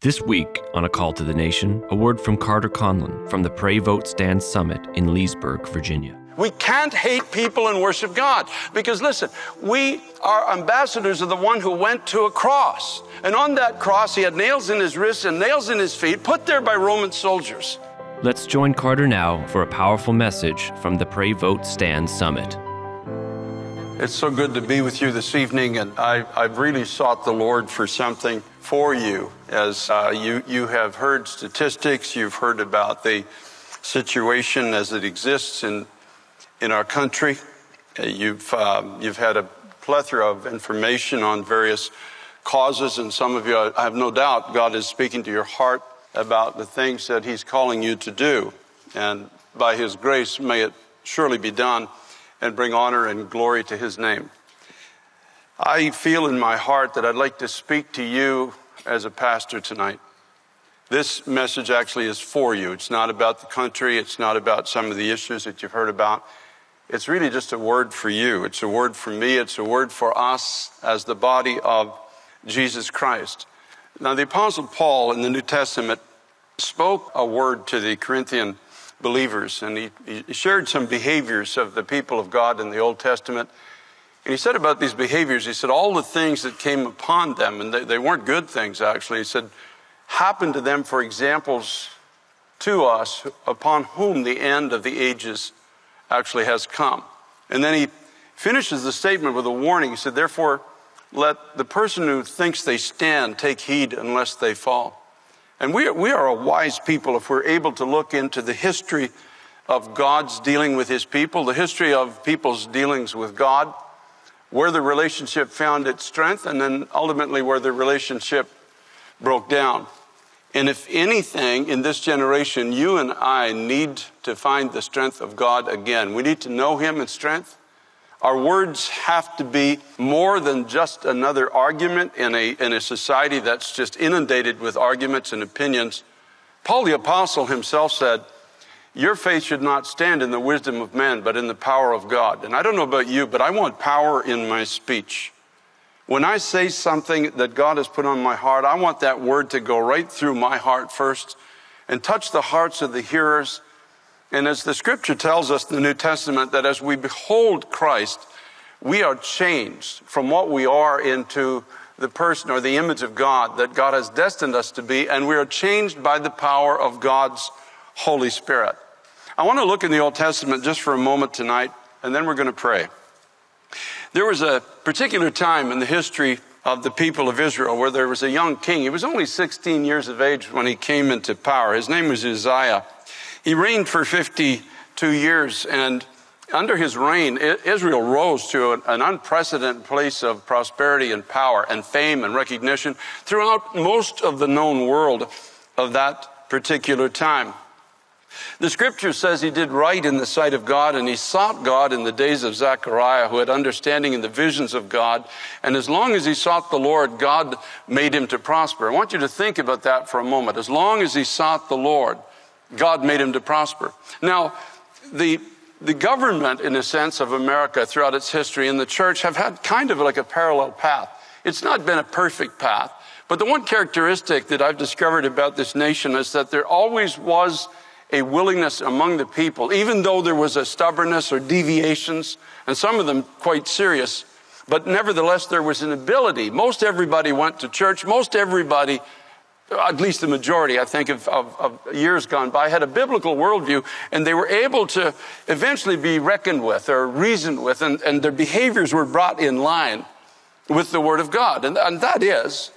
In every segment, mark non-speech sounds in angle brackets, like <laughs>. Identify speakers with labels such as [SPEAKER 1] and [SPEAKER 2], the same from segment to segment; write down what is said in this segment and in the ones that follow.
[SPEAKER 1] This week on A Call to the Nation, a word from Carter Conlon from the Pray Vote Stand Summit in Leesburg, Virginia.
[SPEAKER 2] We can't hate people and worship God because listen, we are ambassadors of the one who went to a cross. And on that cross, he had nails in his wrists and nails in his feet, put there by Roman soldiers.
[SPEAKER 1] Let's join Carter now for a powerful message from the Pray Vote Stand Summit.
[SPEAKER 2] It's so good to be with you this evening, and I, have really sought the Lord for something for you. As uh, you, you have heard statistics, you've heard about the situation as it exists in, in our country. Uh, you've, um, you've had a plethora of information on various causes, and some of you, I have no doubt, God is speaking to your heart about the things that He's calling you to do. And by His grace, may it surely be done and bring honor and glory to his name. I feel in my heart that I'd like to speak to you as a pastor tonight. This message actually is for you. It's not about the country, it's not about some of the issues that you've heard about. It's really just a word for you. It's a word for me. It's a word for us as the body of Jesus Christ. Now, the Apostle Paul in the New Testament spoke a word to the Corinthian believers. And he, he shared some behaviors of the people of God in the Old Testament. And he said about these behaviors, he said, all the things that came upon them, and they, they weren't good things actually, he said, happened to them for examples to us upon whom the end of the ages actually has come. And then he finishes the statement with a warning. He said, Therefore, let the person who thinks they stand take heed unless they fall. And we we are a wise people if we're able to look into the history of God's dealing with his people, the history of people's dealings with God, where the relationship found its strength, and then ultimately where the relationship broke down. And if anything in this generation, you and I need to find the strength of God again. We need to know him in strength. Our words have to be more than just another argument in a, in a society that's just inundated with arguments and opinions. Paul the Apostle himself said, Your faith should not stand in the wisdom of man, but in the power of God. And I don't know about you, but I want power in my speech. When I say something that God has put on my heart, I want that word to go right through my heart first and touch the hearts of the hearers and as the scripture tells us in the New Testament, that as we behold Christ, we are changed from what we are into the person or the image of God that God has destined us to be, and we are changed by the power of God's Holy Spirit. I want to look in the Old Testament just for a moment tonight, and then we're going to pray. There was a particular time in the history of the people of Israel where there was a young king. He was only 16 years of age when he came into power. His name was Uzziah. He reigned for 52 years, and under his reign, Israel rose to an unprecedented place of prosperity and power and fame and recognition throughout most of the known world of that particular time. The scripture says he did right in the sight of God and he sought God in the days of Zechariah, who had understanding in the visions of God. And as long as he sought the Lord, God made him to prosper. I want you to think about that for a moment. As long as he sought the Lord, God made him to prosper. Now, the, the government, in a sense, of America throughout its history and the church have had kind of like a parallel path. It's not been a perfect path, but the one characteristic that I've discovered about this nation is that there always was a willingness among the people, even though there was a stubbornness or deviations, and some of them quite serious, but nevertheless there was an ability. Most everybody went to church, most everybody at least the majority, I think, of, of, of, years gone by, had a biblical worldview, and they were able to eventually be reckoned with or reasoned with, and, and their behaviors were brought in line with the Word of God. And, and that is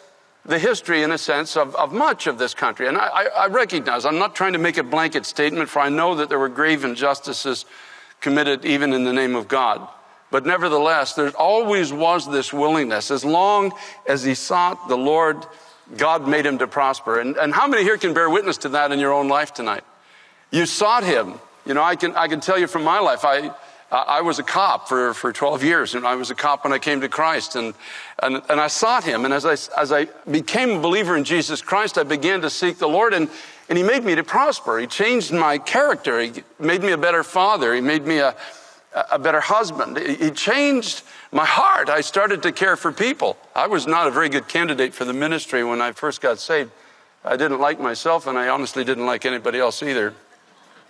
[SPEAKER 2] the history, in a sense, of, of much of this country. And I, I recognize, I'm not trying to make a blanket statement, for I know that there were grave injustices committed even in the name of God. But nevertheless, there always was this willingness, as long as he sought the Lord God made him to prosper. And, and how many here can bear witness to that in your own life tonight? You sought him. You know, I can, I can tell you from my life, I, I was a cop for, for 12 years, and I was a cop when I came to Christ, and, and, and I sought him. And as I, as I became a believer in Jesus Christ, I began to seek the Lord, and, and he made me to prosper. He changed my character. He made me a better father. He made me a, a better husband. He changed my heart. I started to care for people. I was not a very good candidate for the ministry when I first got saved. I didn't like myself, and I honestly didn't like anybody else either.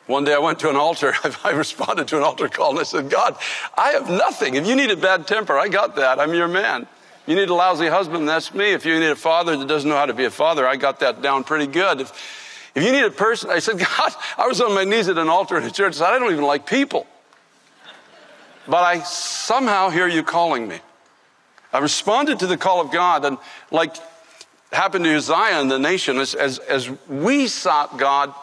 [SPEAKER 2] One day I went to an altar. <laughs> I responded to an altar call and I said, God, I have nothing. If you need a bad temper, I got that. I'm your man. If You need a lousy husband, that's me. If you need a father that doesn't know how to be a father, I got that down pretty good. If, if you need a person, I said, <laughs> God, I was on my knees at an altar in a church. I said, I don't even like people. But I somehow hear you calling me. I responded to the call of God, and like happened to Uzziah and the nation, as, as, as we sought God,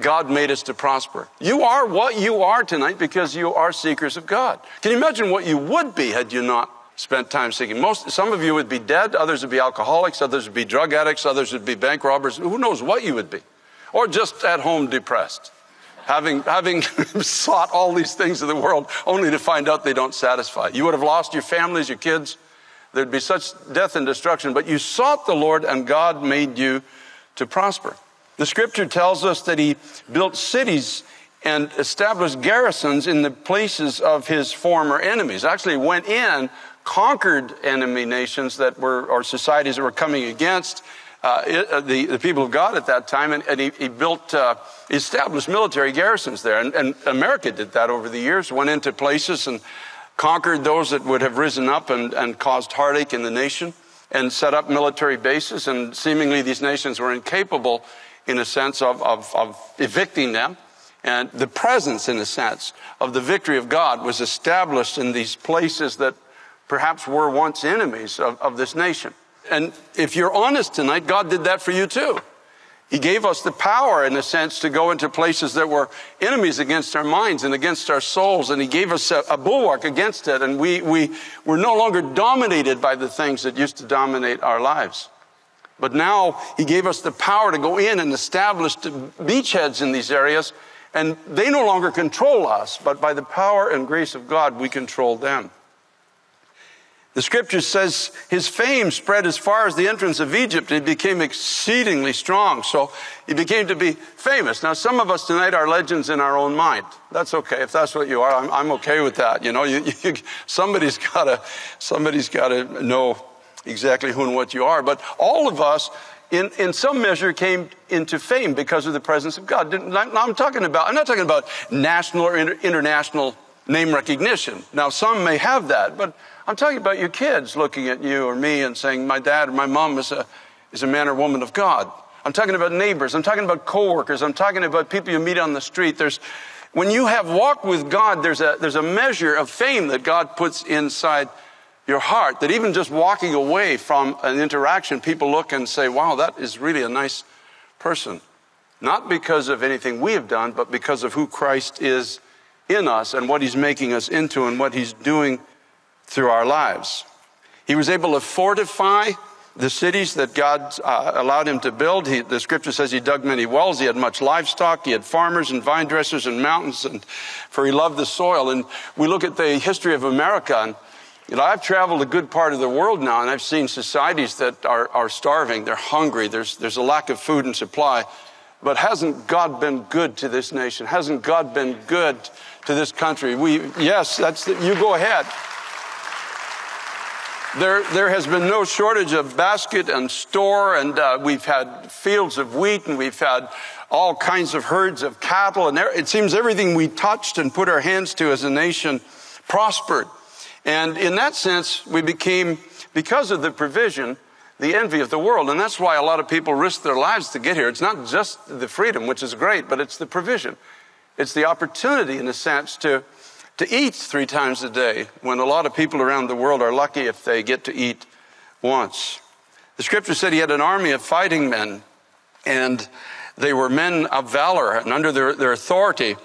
[SPEAKER 2] God made us to prosper. You are what you are tonight because you are seekers of God. Can you imagine what you would be had you not spent time seeking? Most, some of you would be dead, others would be alcoholics, others would be drug addicts, others would be bank robbers. Who knows what you would be? Or just at home depressed, having, having <laughs> sought all these things of the world only to find out they don't satisfy. You would have lost your families, your kids. There'd be such death and destruction, but you sought the Lord and God made you to prosper. The scripture tells us that he built cities and established garrisons in the places of his former enemies. Actually, went in, conquered enemy nations that were, or societies that were coming against uh, uh, the, the people of God at that time, and, and he, he, built, uh, established military garrisons there. And, and America did that over the years, went into places and conquered those that would have risen up and, and caused heartache in the nation and set up military bases. And seemingly these nations were incapable in a sense of, of, of evicting them. And the presence, in a sense, of the victory of God was established in these places that perhaps were once enemies of, of this nation. And if you're honest tonight, God did that for you too. He gave us the power, in a sense, to go into places that were enemies against our minds and against our souls. And He gave us a, a bulwark against it. And we, we were no longer dominated by the things that used to dominate our lives. But now he gave us the power to go in and establish beachheads in these areas, and they no longer control us, but by the power and grace of God, we control them. The scripture says his fame spread as far as the entrance of Egypt. He became exceedingly strong. So he became to be famous. Now, some of us tonight are legends in our own mind. That's okay. If that's what you are, I'm, I'm okay with that. You know, <laughs> you, you, somebody's gotta, somebody's gotta know exactly who and what you are. But all of us, in, in some measure, came into fame because of the presence of God. I'm talking about, I'm not talking about national or inter- international name recognition. Now, some may have that, but I'm talking about your kids looking at you or me and saying, my dad or my mom is a, is a man or woman of God. I'm talking about neighbors. I'm talking about coworkers. I'm talking about people you meet on the street. There's, when you have walked with God, there's a, there's a measure of fame that God puts inside your heart that even just walking away from an interaction, people look and say, wow, that is really a nice person. Not because of anything we have done, but because of who Christ is in us and what he's making us into and what he's doing through our lives. He was able to fortify the cities that God uh, allowed him to build. He, the scripture says he dug many wells. He had much livestock. He had farmers and vine dressers and mountains, and for he loved the soil. And we look at the history of America, and you know, I've traveled a good part of the world now, and I've seen societies that are, are starving. They're hungry. There's, there's a lack of food and supply. But hasn't God been good to this nation? Hasn't God been good to this country? We, yes, that's the, you go ahead. There, there has been no shortage of basket and store, and uh, we've had fields of wheat, and we've had all kinds of herds of cattle, and there, it seems everything we touched and put our hands to as a nation prospered. And in that sense, we became, because of the provision, the envy of the world. And that's why a lot of people risk their lives to get here. It's not just the freedom, which is great, but it's the provision. It's the opportunity, in a sense, to, to eat three times a day when a lot of people around the world are lucky if they get to eat once. The scripture said he had an army of fighting men, and they were men of valor, and under their, their authority,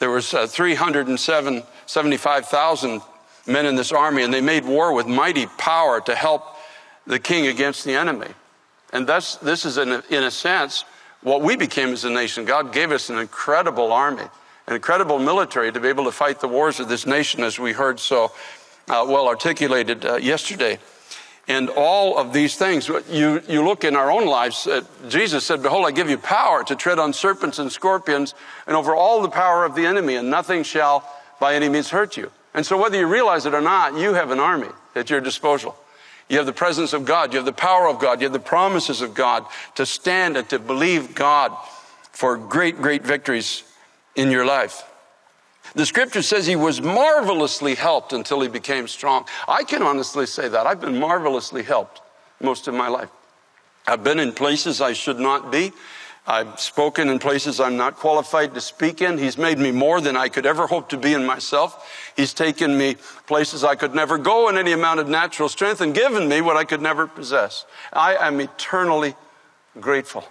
[SPEAKER 2] there was uh, 307, 75,000 men in this army, and they made war with mighty power to help the king against the enemy. And thus, this is, in a, in a sense, what we became as a nation. God gave us an incredible army, an incredible military to be able to fight the wars of this nation, as we heard so uh, well articulated uh, yesterday. And all of these things, you, you look in our own lives, uh, Jesus said, Behold, I give you power to tread on serpents and scorpions and over all the power of the enemy, and nothing shall by any means hurt you. And so, whether you realize it or not, you have an army at your disposal. You have the presence of God. You have the power of God. You have the promises of God to stand and to believe God for great, great victories in your life. The scripture says he was marvelously helped until he became strong. I can honestly say that. I've been marvelously helped most of my life. I've been in places I should not be. I've spoken in places I'm not qualified to speak in. He's made me more than I could ever hope to be in myself. He's taken me places I could never go in any amount of natural strength and given me what I could never possess. I am eternally grateful.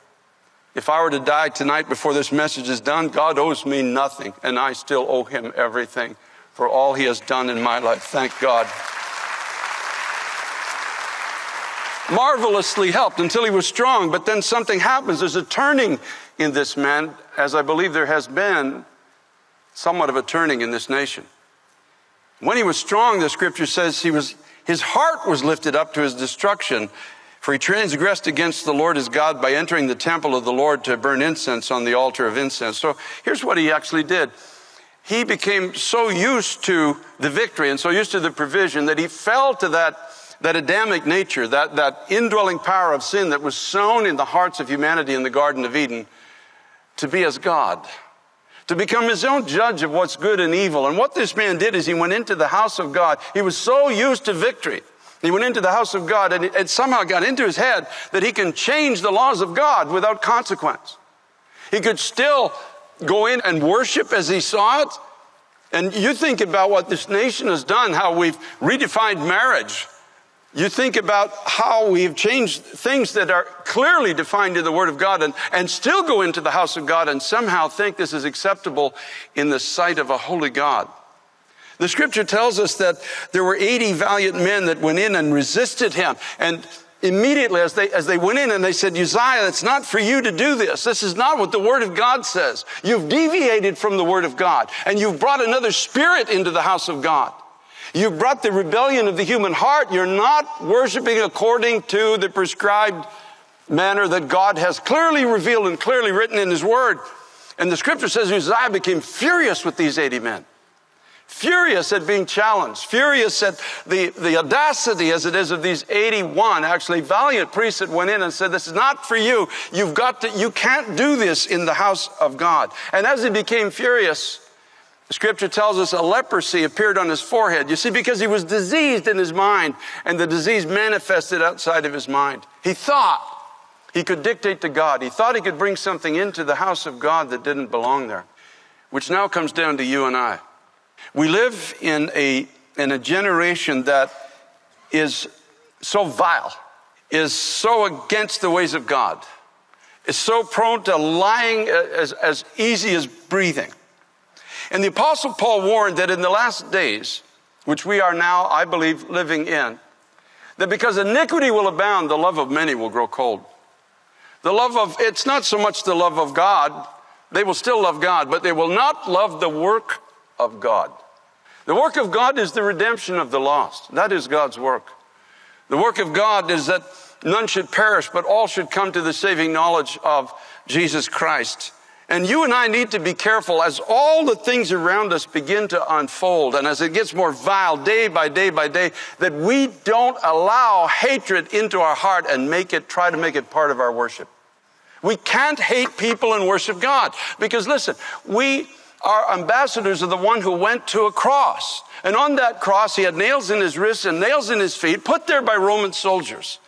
[SPEAKER 2] If I were to die tonight before this message is done, God owes me nothing, and I still owe him everything for all he has done in my life. Thank God. Marvelously helped until he was strong. But then something happens. There's a turning in this man, as I believe there has been somewhat of a turning in this nation. When he was strong, the scripture says he was, his heart was lifted up to his destruction, for he transgressed against the Lord his God by entering the temple of the Lord to burn incense on the altar of incense. So here's what he actually did. He became so used to the victory and so used to the provision that he fell to that that Adamic nature, that, that indwelling power of sin that was sown in the hearts of humanity in the Garden of Eden, to be as God, to become his own judge of what's good and evil. And what this man did is he went into the house of God. He was so used to victory. He went into the house of God and it somehow got into his head that he can change the laws of God without consequence. He could still go in and worship as he saw it. And you think about what this nation has done, how we've redefined marriage you think about how we've changed things that are clearly defined in the Word of God and, and still go into the house of God and somehow think this is acceptable in the sight of a holy God. The scripture tells us that there were 80 valiant men that went in and resisted him. And immediately as they, as they went in and they said, Uzziah, it's not for you to do this. This is not what the Word of God says. You've deviated from the Word of God and you've brought another spirit into the house of God. You brought the rebellion of the human heart. You're not worshiping according to the prescribed manner that God has clearly revealed and clearly written in His Word. And the scripture says Uzziah became furious with these 80 men. Furious at being challenged, furious at the, the audacity as it is of these 81 actually valiant priests that went in and said, This is not for you. You've got to, you can't do this in the house of God. And as he became furious, the scripture tells us a leprosy appeared on his forehead. You see, because he was diseased in his mind, and the disease manifested outside of his mind. He thought he could dictate to God. He thought he could bring something into the house of God that didn't belong there, which now comes down to you and I. We live in a, in a generation that is so vile, is so against the ways of God, is so prone to lying as, as easy as breathing. And the Apostle Paul warned that in the last days, which we are now, I believe, living in, that because iniquity will abound, the love of many will grow cold. The love of, it's not so much the love of God, they will still love God, but they will not love the work of God. The work of God is the redemption of the lost. That is God's work. The work of God is that none should perish, but all should come to the saving knowledge of Jesus Christ. And you and I need to be careful as all the things around us begin to unfold and as it gets more vile day by day by day, that we don't allow hatred into our heart and make it, try to make it part of our worship. We can't hate people and worship God because listen, we are ambassadors of the one who went to a cross. And on that cross, he had nails in his wrists and nails in his feet, put there by Roman soldiers.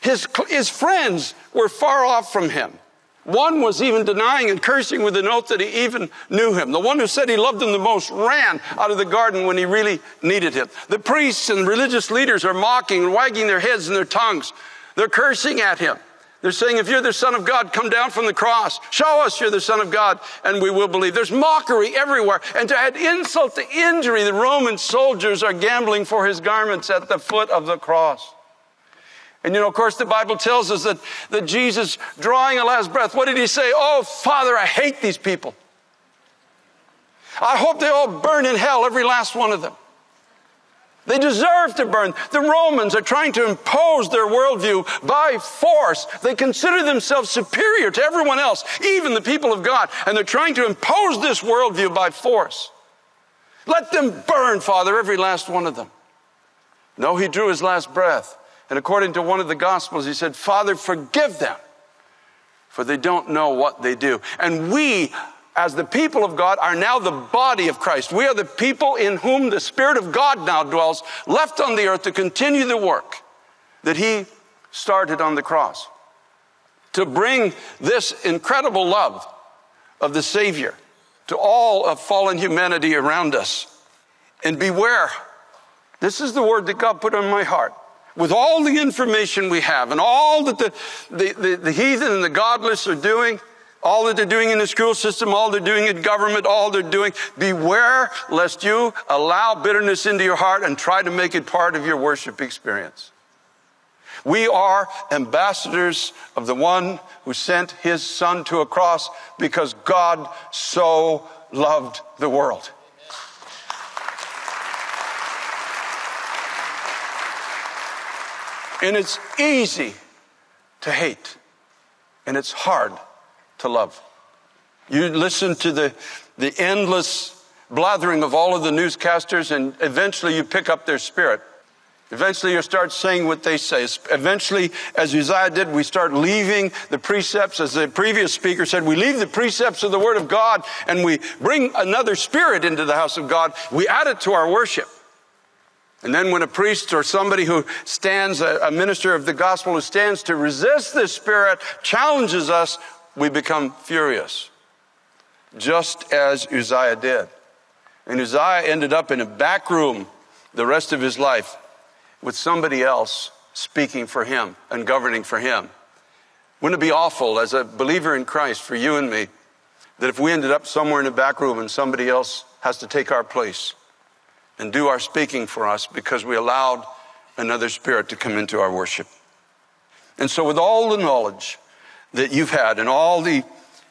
[SPEAKER 2] His, his friends were far off from him. One was even denying and cursing with an oath that he even knew him. The one who said he loved him the most ran out of the garden when he really needed him. The priests and religious leaders are mocking and wagging their heads and their tongues. They're cursing at him. They're saying, if you're the Son of God, come down from the cross. Show us you're the Son of God, and we will believe. There's mockery everywhere. And to add insult to injury, the Roman soldiers are gambling for his garments at the foot of the cross. And you know, of course, the Bible tells us that, that Jesus, drawing a last breath, what did he say? Oh, Father, I hate these people. I hope they all burn in hell, every last one of them. They deserve to burn. The Romans are trying to impose their worldview by force. They consider themselves superior to everyone else, even the people of God, and they're trying to impose this worldview by force. Let them burn, Father, every last one of them. No, he drew his last breath. And according to one of the Gospels, he said, Father, forgive them, for they don't know what they do. And we, as the people of God, are now the body of Christ. We are the people in whom the Spirit of God now dwells, left on the earth to continue the work that he started on the cross. To bring this incredible love of the Savior to all of fallen humanity around us. And beware, this is the word that God put on my heart. With all the information we have and all that the, the, the, the heathen and the godless are doing, all that they're doing in the school system, all they're doing in government, all they're doing, beware lest you allow bitterness into your heart and try to make it part of your worship experience. We are ambassadors of the one who sent his son to a cross because God so loved the world. And it's easy to hate, and it's hard to love. You listen to the, the endless blathering of all of the newscasters, and eventually you pick up their spirit. Eventually, you start saying what they say. Eventually, as Uzziah did, we start leaving the precepts. As the previous speaker said, we leave the precepts of the Word of God and we bring another spirit into the house of God. We add it to our worship. And then, when a priest or somebody who stands, a minister of the gospel who stands to resist this spirit, challenges us, we become furious. Just as Uzziah did. And Uzziah ended up in a back room the rest of his life with somebody else speaking for him and governing for him. Wouldn't it be awful as a believer in Christ for you and me that if we ended up somewhere in a back room and somebody else has to take our place and do our speaking for us because we allowed another spirit to come into our worship? And so, with all the knowledge that you've had and all the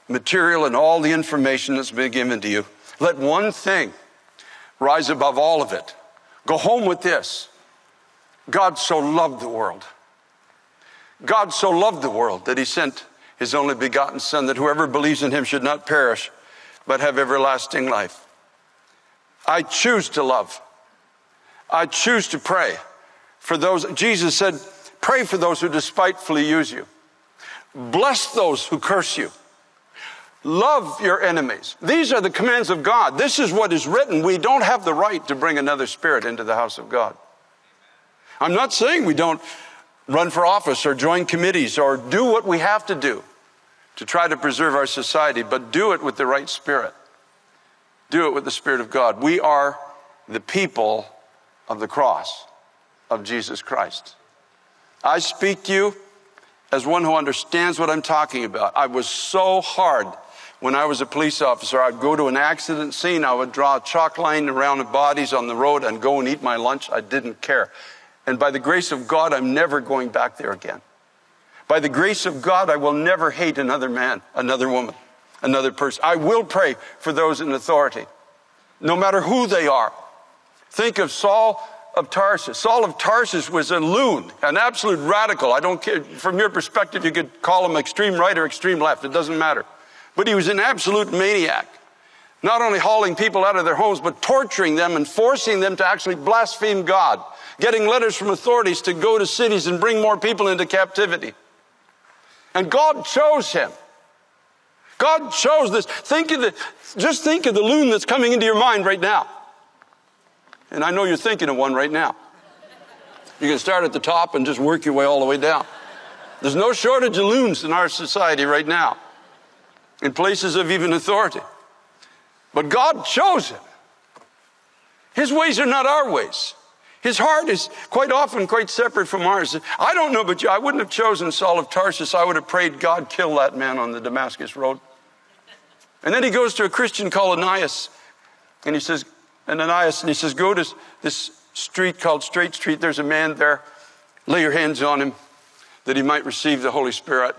[SPEAKER 2] material and all the information that's been given to you, let one thing rise above all of it. Go home with this God so loved the world. God so loved the world that he sent his only begotten Son, that whoever believes in him should not perish, but have everlasting life. I choose to love. I choose to pray for those. Jesus said, Pray for those who despitefully use you. Bless those who curse you. Love your enemies. These are the commands of God. This is what is written. We don't have the right to bring another spirit into the house of God. I'm not saying we don't run for office or join committees or do what we have to do to try to preserve our society, but do it with the right spirit. Do it with the Spirit of God. We are the people of the cross of Jesus Christ. I speak to you as one who understands what I'm talking about. I was so hard when I was a police officer. I'd go to an accident scene, I would draw a chalk line around the bodies on the road and go and eat my lunch. I didn't care. And by the grace of God, I'm never going back there again. By the grace of God, I will never hate another man, another woman, another person. I will pray for those in authority, no matter who they are. Think of Saul of Tarsus. Saul of Tarsus was a loon, an absolute radical. I don't care. From your perspective, you could call him extreme right or extreme left. It doesn't matter. But he was an absolute maniac. Not only hauling people out of their homes, but torturing them and forcing them to actually blaspheme God getting letters from authorities to go to cities and bring more people into captivity. And God chose him. God chose this. Think of the, just think of the loon that's coming into your mind right now. And I know you're thinking of one right now. You can start at the top and just work your way all the way down. There's no shortage of loons in our society right now, in places of even authority. But God chose him. His ways are not our ways. His heart is quite often quite separate from ours. I don't know but I wouldn't have chosen Saul of Tarsus. I would have prayed, God, kill that man on the Damascus road. And then he goes to a Christian called Ananias, and he says, Ananias, and he says, Go to this street called Straight Street. There's a man there. Lay your hands on him that he might receive the Holy Spirit.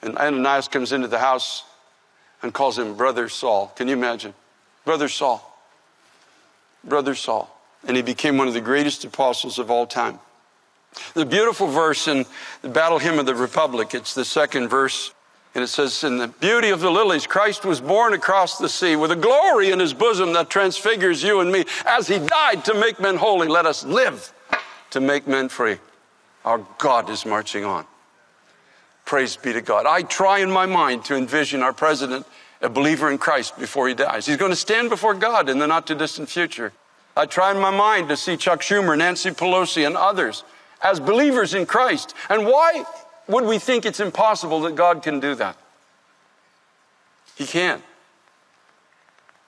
[SPEAKER 2] And Ananias comes into the house and calls him Brother Saul. Can you imagine? Brother Saul. Brother Saul and he became one of the greatest apostles of all time. The beautiful verse in the Battle Hymn of the Republic, it's the second verse, and it says, In the beauty of the lilies, Christ was born across the sea with a glory in his bosom that transfigures you and me. As he died to make men holy, let us live to make men free. Our God is marching on. Praise be to God. I try in my mind to envision our president a believer in Christ before he dies. He's going to stand before God in the not too distant future. I try in my mind to see Chuck Schumer, Nancy Pelosi, and others as believers in Christ. And why would we think it's impossible that God can do that? He can.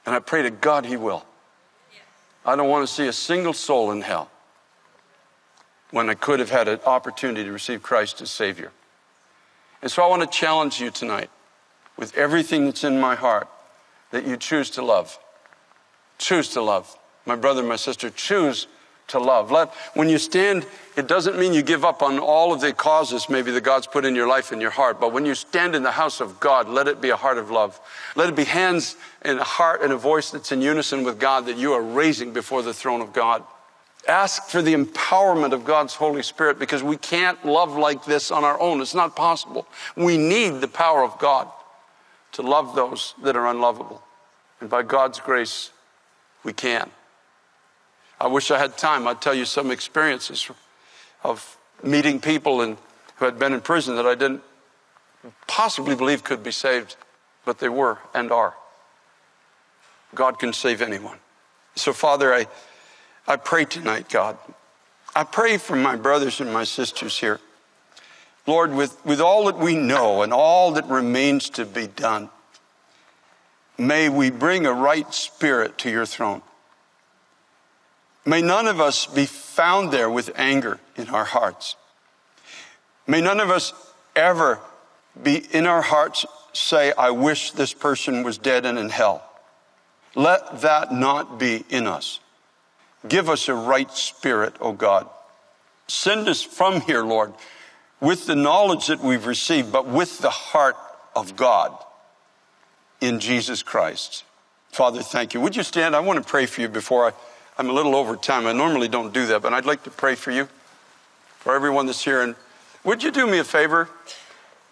[SPEAKER 2] And I pray to God he will. I don't want to see a single soul in hell when I could have had an opportunity to receive Christ as Savior. And so I want to challenge you tonight with everything that's in my heart that you choose to love. Choose to love. My brother, my sister, choose to love. Let, when you stand, it doesn't mean you give up on all of the causes maybe that God's put in your life and your heart, but when you stand in the house of God, let it be a heart of love. Let it be hands and a heart and a voice that's in unison with God that you are raising before the throne of God. Ask for the empowerment of God's Holy Spirit because we can't love like this on our own. It's not possible. We need the power of God to love those that are unlovable. And by God's grace, we can. I wish I had time. I'd tell you some experiences of meeting people who had been in prison that I didn't possibly believe could be saved, but they were and are. God can save anyone. So, Father, I. I pray tonight, God. I pray for my brothers and my sisters here. Lord, with, with all that we know and all that remains to be done, may we bring a right spirit to your throne. May none of us be found there with anger in our hearts. May none of us ever be in our hearts say, I wish this person was dead and in hell. Let that not be in us. Give us a right spirit, O God. Send us from here, Lord, with the knowledge that we've received, but with the heart of God in Jesus Christ. Father, thank you. Would you stand? I want to pray for you before I, I'm a little over time. I normally don't do that, but I'd like to pray for you, for everyone that's here. And would you do me a favor?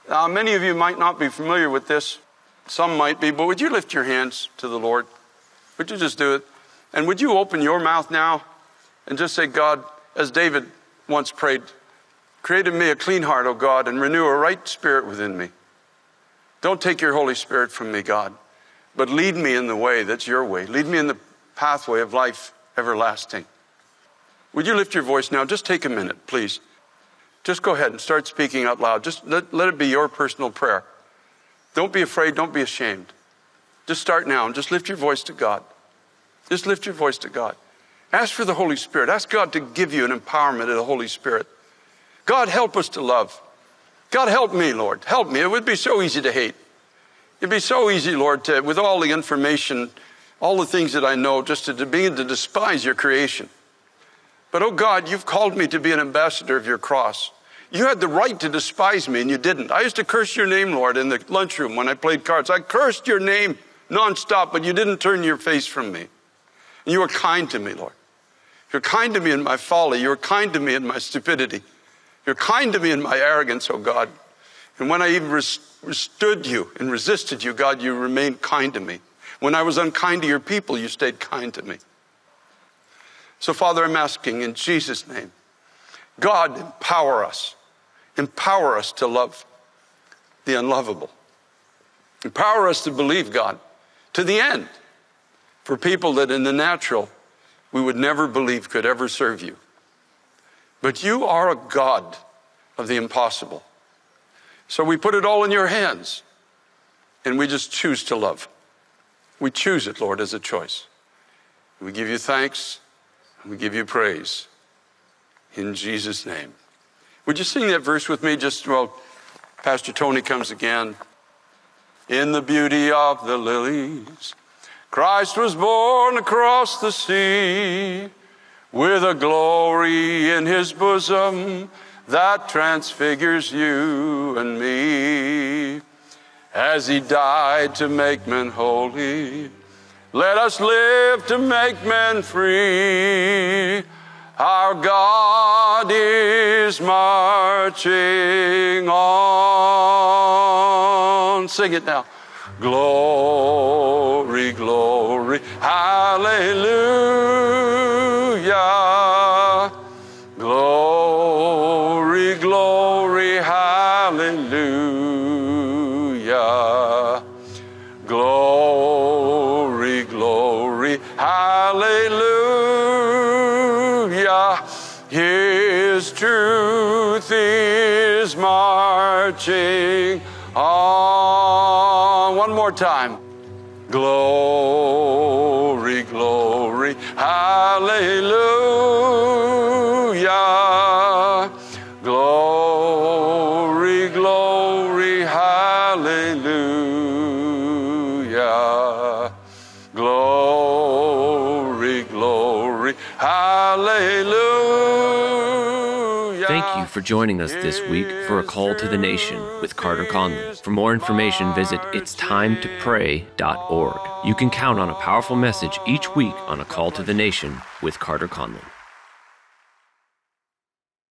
[SPEAKER 2] Uh, many of you might not be familiar with this. Some might be, but would you lift your hands to the Lord? Would you just do it? And would you open your mouth now and just say, God, as David once prayed, create in me a clean heart, O God, and renew a right spirit within me. Don't take your Holy Spirit from me, God, but lead me in the way that's your way. Lead me in the pathway of life everlasting. Would you lift your voice now? Just take a minute, please. Just go ahead and start speaking out loud. Just let, let it be your personal prayer. Don't be afraid. Don't be ashamed. Just start now and just lift your voice to God. Just lift your voice to God. Ask for the Holy Spirit. Ask God to give you an empowerment of the Holy Spirit. God, help us to love. God, help me, Lord. Help me. It would be so easy to hate. It'd be so easy, Lord, to, with all the information, all the things that I know, just to, begin to despise your creation. But, oh God, you've called me to be an ambassador of your cross. You had the right to despise me, and you didn't. I used to curse your name, Lord, in the lunchroom when I played cards. I cursed your name nonstop, but you didn't turn your face from me. And you were kind to me, Lord. You're kind to me in my folly. You're kind to me in my stupidity. You're kind to me in my arrogance, oh God. And when I even withstood you and resisted you, God, you remained kind to me. When I was unkind to your people, you stayed kind to me. So, Father, I'm asking in Jesus' name, God, empower us. Empower us to love the unlovable. Empower us to believe, God, to the end for people that in the natural we would never believe could ever serve you. But you are a God of the impossible. So we put it all in your hands and we just choose to love. We choose it, Lord, as a choice. We give you thanks we give you praise in Jesus' name. Would you sing that verse with me just while Pastor Tony comes again? In the beauty of the lilies Christ was born across the sea with a glory in his bosom that transfigures you and me. As he died to make men holy, let us live to make men free. Our God is marching on. Sing it now. Glory, glory, hallelujah. His truth is marching on. One more time. Glory,
[SPEAKER 1] joining us this week for A Call to the Nation with Carter Conlon. For more information, visit itstimetopray.org. You can count on a powerful message each week on A Call to the Nation with Carter Conlon.